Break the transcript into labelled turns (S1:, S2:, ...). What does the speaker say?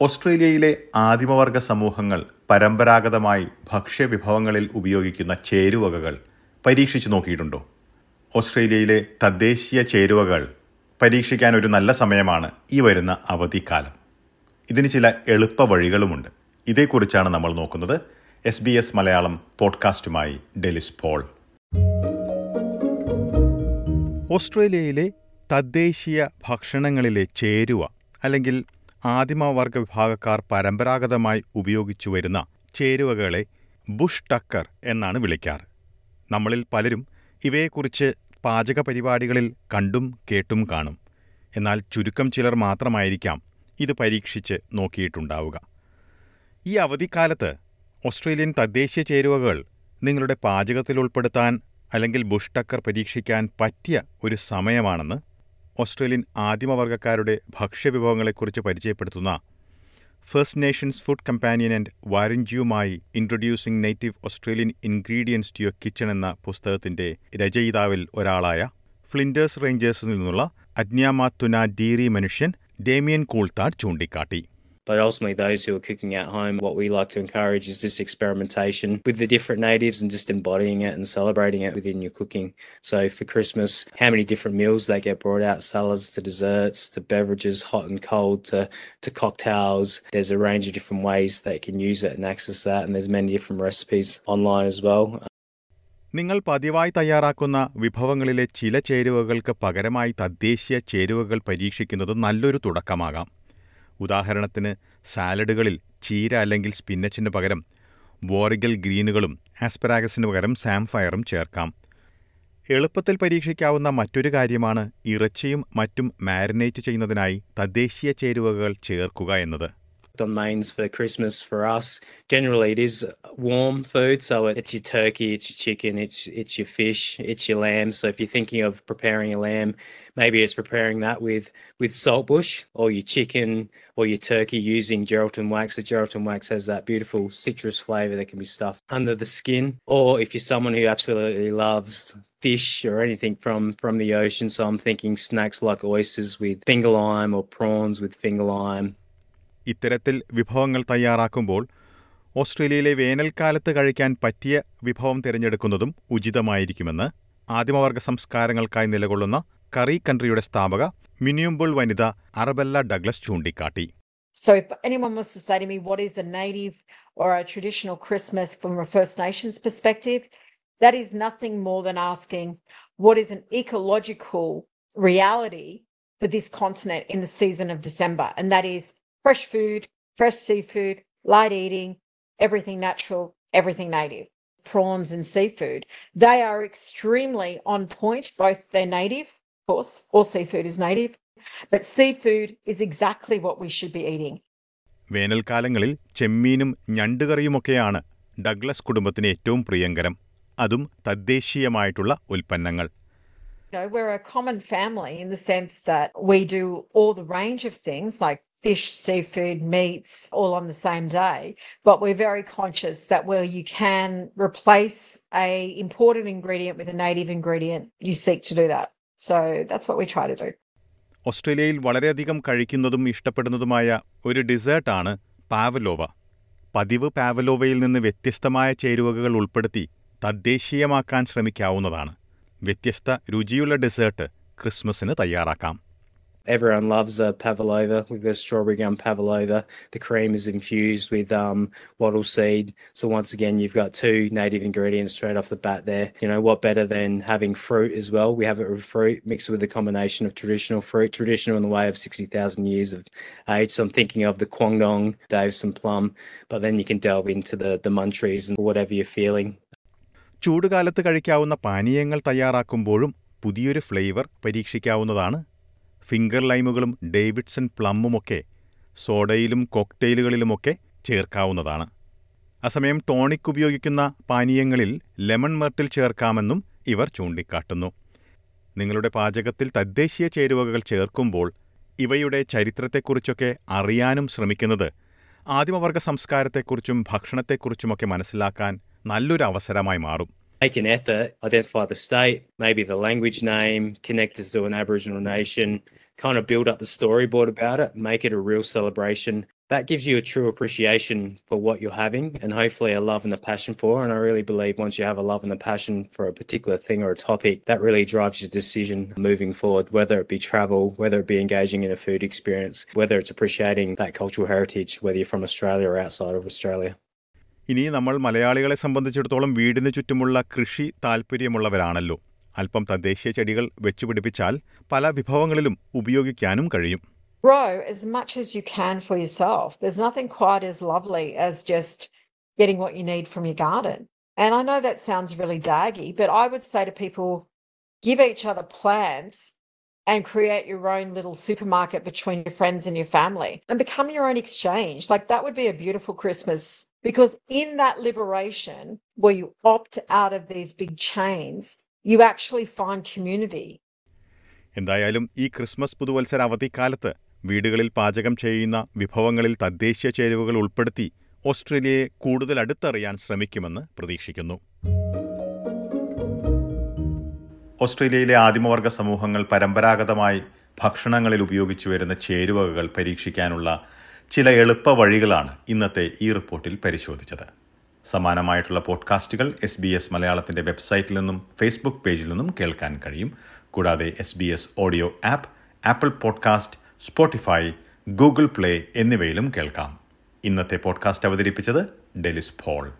S1: ഓസ്ട്രേലിയയിലെ ആദിമവർഗ സമൂഹങ്ങൾ പരമ്പരാഗതമായി ഭക്ഷ്യവിഭവങ്ങളിൽ ഉപയോഗിക്കുന്ന ചേരുവകകൾ പരീക്ഷിച്ചു നോക്കിയിട്ടുണ്ടോ? ഓസ്ട്രേലിയയിലെ തദ്ദേശീയ ചേരുവകൾ പരീക്ഷിക്കാൻ ഒരു നല്ല സമയമാണ് ഈ വരുന്ന അവധിക്കാലം. ഇതിന് ചില എളുപ്പ വഴികളുമുണ്ട്. ഇതേക്കുറിച്ചാണ് നമ്മൾ നോക്കുന്നത്. എസ് ബി എസ് മലയാളം പോഡ്കാസ്റ്റുമായി ഡെലിസ് പോൾ. ഓസ്ട്രേലിയയിലെ തദ്ദേശീയ ഭക്ഷണങ്ങളിലെ ചേരുവ അല്ലെങ്കിൽ ആദിമവർഗ വിഭാഗക്കാർ പരമ്പരാഗതമായി ഉപയോഗിച്ചു വരുന്ന ചേരുവകളെ ബുഷ് ടക്കർ എന്നാണ് വിളിക്കാറ് നമ്മളിൽ പലരും ഇവയെക്കുറിച്ച് പാചക പരിപാടികളിൽ കണ്ടും കേട്ടും കാണും. എന്നാൽ ചുരുക്കം ചിലർ മാത്രമായിരിക്കാം ഇത് പരീക്ഷിച്ച് നോക്കിയിട്ടുണ്ടാവുക. ഈ അവധിക്കാലത്ത് ഓസ്ട്രേലിയൻ തദ്ദേശീയ ചേരുവകൾ നിങ്ങളുടെ പാചകത്തിൽ ഉൾപ്പെടുത്താൻ അല്ലെങ്കിൽ ബുഷ് ടക്കർ പരീക്ഷിക്കാൻ പറ്റിയ ഒരു സമയമാണെന്ന് ഓസ്ട്രേലിയൻ ആദിമവർഗക്കാരുടെ ഭക്ഷ്യവിഭവങ്ങളെക്കുറിച്ച് പരിചയപ്പെടുത്തുന്ന first nations food companion and വാരഞ്ചിയുമായി introducing native Australian ingredients to your kitchen എന്ന പുസ്തകത്തിന്റെ രചയിതാവിൽ ഒരാളായ ഫ്ലിൻഡേഴ്സ് റേഞ്ചേഴ്സിൽ നിന്നുള്ള അജ്ഞാമാത്തുന ഡീറി മനുഷ്യൻ ഡേമിയൻ കൂൾത്താഡ് ചൂണ്ടിക്കാട്ടി.
S2: But ultimately, those who are cooking at home, what we like to encourage is this experimentation with the different natives and just embodying it and celebrating it within your cooking. So for Christmas, how many different meals they get brought out salads to desserts to beverages, hot and cold to, to cocktails. There's a range of different ways they can use it and access that. And there's many different recipes online as well.
S1: നിങ്ങൾ പതിവായി തയ്യാറാക്കുന്ന വിഭവങ്ങളിലെ ചില ചേരുവകൾക്ക് പകരമായി തദ്ദേശീയ ചേരുവകൾ പരീക്ഷിക്കുന്നത് നല്ലൊരു തുടക്കമാകാം ഉദാഹരണത്തിന് സാലഡുകളിൽ ചീര അല്ലെങ്കിൽ സ്പിന്നച്ചിന് പകരം വോറിഗൽ ഗ്രീനുകളും ആസ്പരാഗസിന് പകരം സാംഫയറും ചേർക്കാം. എളുപ്പത്തിൽ പരീക്ഷിക്കാവുന്ന മറ്റൊരു കാര്യമാണ് ഇറച്ചിയും മറ്റും മാരിനേറ്റ് ചെയ്യുന്നതിനായി തദ്ദേശീയ ചേരുവകൾ ചേർക്കുക എന്നത്.
S2: On mains for Christmas for us. Generally, it is warm food, so it's your turkey, it's your chicken, it's it's your fish, it's your lamb. So if you're thinking of preparing a lamb, maybe it's preparing that with with saltbush or your chicken or your turkey using Geraldton wax. The Geraldton wax has that beautiful citrus flavour that can be stuffed under the skin. Or if you're someone who absolutely loves fish or anything from from the ocean, so I'm thinking snacks like oysters with finger lime or prawns with finger lime.
S1: ഇത്തരത്തിൽ വിഭവങ്ങൾ തയ്യാറാക്കുമ്പോൾ ഓസ്ട്രേലിയയിലെ വേനൽക്കാലത്ത് കഴിക്കാൻ പറ്റിയ വിഭവം തിരഞ്ഞെടുക്കുന്നതും ഉചിതമായിരിക്കുമെന്ന് ആദിമവർഗ സംസ്കാരങ്ങൾക്കായി നിലകൊള്ളുന്ന curry കൺട്രിയുടെ സ്ഥാപക മിനിയുമ്പോൾ വനിത അറബെല്ല ഡഗ്ലസ് ചൂണ്ടിക്കാട്ടി
S3: So, if anyone wants to say to me, what is a native or a traditional Christmas from a First Nations perspective, that is nothing more than asking, what is an ecological reality for this continent in the season of December? And that is fresh food, fresh seafood, light eating, everything natural, everything native. Prawns and seafood, they are extremely on point, both they're native, of course, all seafood is native, but seafood is exactly what we should be eating.
S1: വേനൽക്കാലങ്ങളിൽ ചെമ്മീനും ഞണ്ടുകറിയുമൊക്കെയാണ് Douglas കുടുംബത്തിന് ഏറ്റവും പ്രിയങ്കരം അതും തദ്ദേശീയമായിട്ടുള്ള ഉൽപ്പന്നങ്ങൾ
S3: You know, we're a common family in the sense that we do all the range of things like fish, seafood, meats, all on the same day. But we're very conscious that where you can replace a imported ingredient with a native ingredient, you seek to do that. So that's what we try to do.
S1: ഓസ്ട്രേലിയയിൽ വളരെയധികം കഴിക്കുന്നതും ഇഷ്ടപ്പെടുന്നതുമായ ഒരു ഡിസേർട്ടാണ് പാവലോവ പതിവ് പാവലോവയിൽ നിന്ന് വ്യത്യസ്തമായ ചേരുവകൾ ഉൾപ്പെടുത്തി തദ്ദേശീയമാക്കാൻ ശ്രമിക്കാവുന്നതാണ് വ്യത്യസ്ത രുചിയുള്ള ഡെസേർട്ട് ക്രിസ്മസിന് തയ്യാറാക്കാം
S2: Everyone loves a pavlova. We've got strawberry gum pavlova. The cream is infused with um, wattle seed. So once again, you've got two native ingredients straight off the bat there. You know what better than having fruit as well? We have it with fruit mixed with a combination of traditional fruit, traditional in the way of sixty thousand years of age. So I'm thinking of the Kwangdong, Davison plum, but then you can delve into the the munchies and whatever you're feeling.
S1: ചൂടുകാലത്ത് കഴിക്കാവുന്ന പാനീയങ്ങൾ തയ്യാറാക്കുമ്പോഴും പുതിയൊരു flavour പരീക്ഷിക്കാവുന്നതാണ് finger ലൈമുകളും Davidson പ്ലമ്മുമൊക്കെ സോഡയിലും കോക്ടെയിലുകളിലുമൊക്കെ ചേർക്കാവുന്നതാണ്. അസമയം ടോണിക് ഉപയോഗിക്കുന്ന പാനീയങ്ങളിൽ ലെമൺ മെർട്ടിൽ ചേർക്കാമെന്നും ഇവർ ചൂണ്ടിക്കാട്ടുന്നു. നിങ്ങളുടെ പാചകത്തിൽ തദ്ദേശീയ ചേരുവകൾ ചേർക്കുമ്പോൾ ഇവയുടെ ചരിത്രത്തെക്കുറിച്ചൊക്കെ അറിയാനും ശ്രമിക്കുന്നത് ആദിമവർഗ സംസ്കാരത്തെക്കുറിച്ചും ഭക്ഷണത്തെക്കുറിച്ചുമൊക്കെ മനസ്സിലാക്കാൻ നല്ലൊരു അവസരമായി മാറും.
S2: Make an effort, identify the state, maybe the language name, connect us to an Aboriginal nation, kind of build up the storyboard about it, make it a real celebration. that gives you a true appreciation for what you're having and hopefully a love and a passion for. And I really believe once you have a love and a passion for a particular thing or a topic, that really drives your decision moving forward, whether it be travel, whether it be engaging in a food experience, whether it's appreciating that cultural heritage, whether you're from Australia or outside of Australia.
S1: ഇനി നമ്മൾ മലയാളികളെ സംബന്ധിച്ചിടത്തോളം വീടിന് ചുറ്റുമുള്ള കൃഷി താല്പര്യമുള്ളവരാണല്ലോ അല്പം തദ്ദേശീയ ചെടികൾ വെച്ചുപിടിപ്പിച്ചാൽ പല വിഭവങ്ങളിലും ഉപയോഗിക്കാനും കഴിയും
S3: Grow as much as you can for yourself. There's nothing quite as lovely as just getting what you need from your garden. And I know that sounds really daggy, but I would say to people give each other plants and create your own little supermarket between your friends and your family and become your own exchange. Like that would be a beautiful Christmas because in that liberation where you opt out of these big chains, you actually find community.
S1: എന്തായാലും ഈ Christmas പുതുവത്സര അവധിക്കാലത്ത് വീടുകളിൽ പാചകം ചെയ്യുന്ന വിഭവങ്ങളിൽ തദ്ദേശീയ ചേരുവകൾ ഉൾപ്പെടുത്തി ഓസ്ട്രേലിയയെ കൂടുതൽ അടുത്തറിയാൻ ശ്രമിക്കുമെന്ന് പ്രതീക്ഷിക്കുന്നു ഓസ്ട്രേലിയയിലെ ആദിമവർഗ സമൂഹങ്ങൾ പരമ്പരാഗതമായി ഭക്ഷണങ്ങളിൽ ഉപയോഗിച്ചു വരുന്ന ചേരുവകൾ പരീക്ഷിക്കാനുള്ള ചില എളുപ്പ വഴികളാണ് ഇന്നത്തെ ഈ റിപ്പോർട്ടിൽ പരിശോധിച്ചത്. സമാനമായിട്ടുള്ള പോഡ്കാസ്റ്റുകൾ എസ് ബി എസ് മലയാളത്തിന്റെ വെബ്സൈറ്റിൽ നിന്നും ഫേസ്ബുക്ക് പേജിൽ നിന്നും കേൾക്കാൻ കഴിയും. കൂടാതെ S B S audio app Apple podcast Spotify Google play എന്നിവയിലും കേൾക്കാം. ഇന്നത്തെ പോഡ്കാസ്റ്റ് അവതരിപ്പിച്ചത് ഡെലിസ് ഫോൾ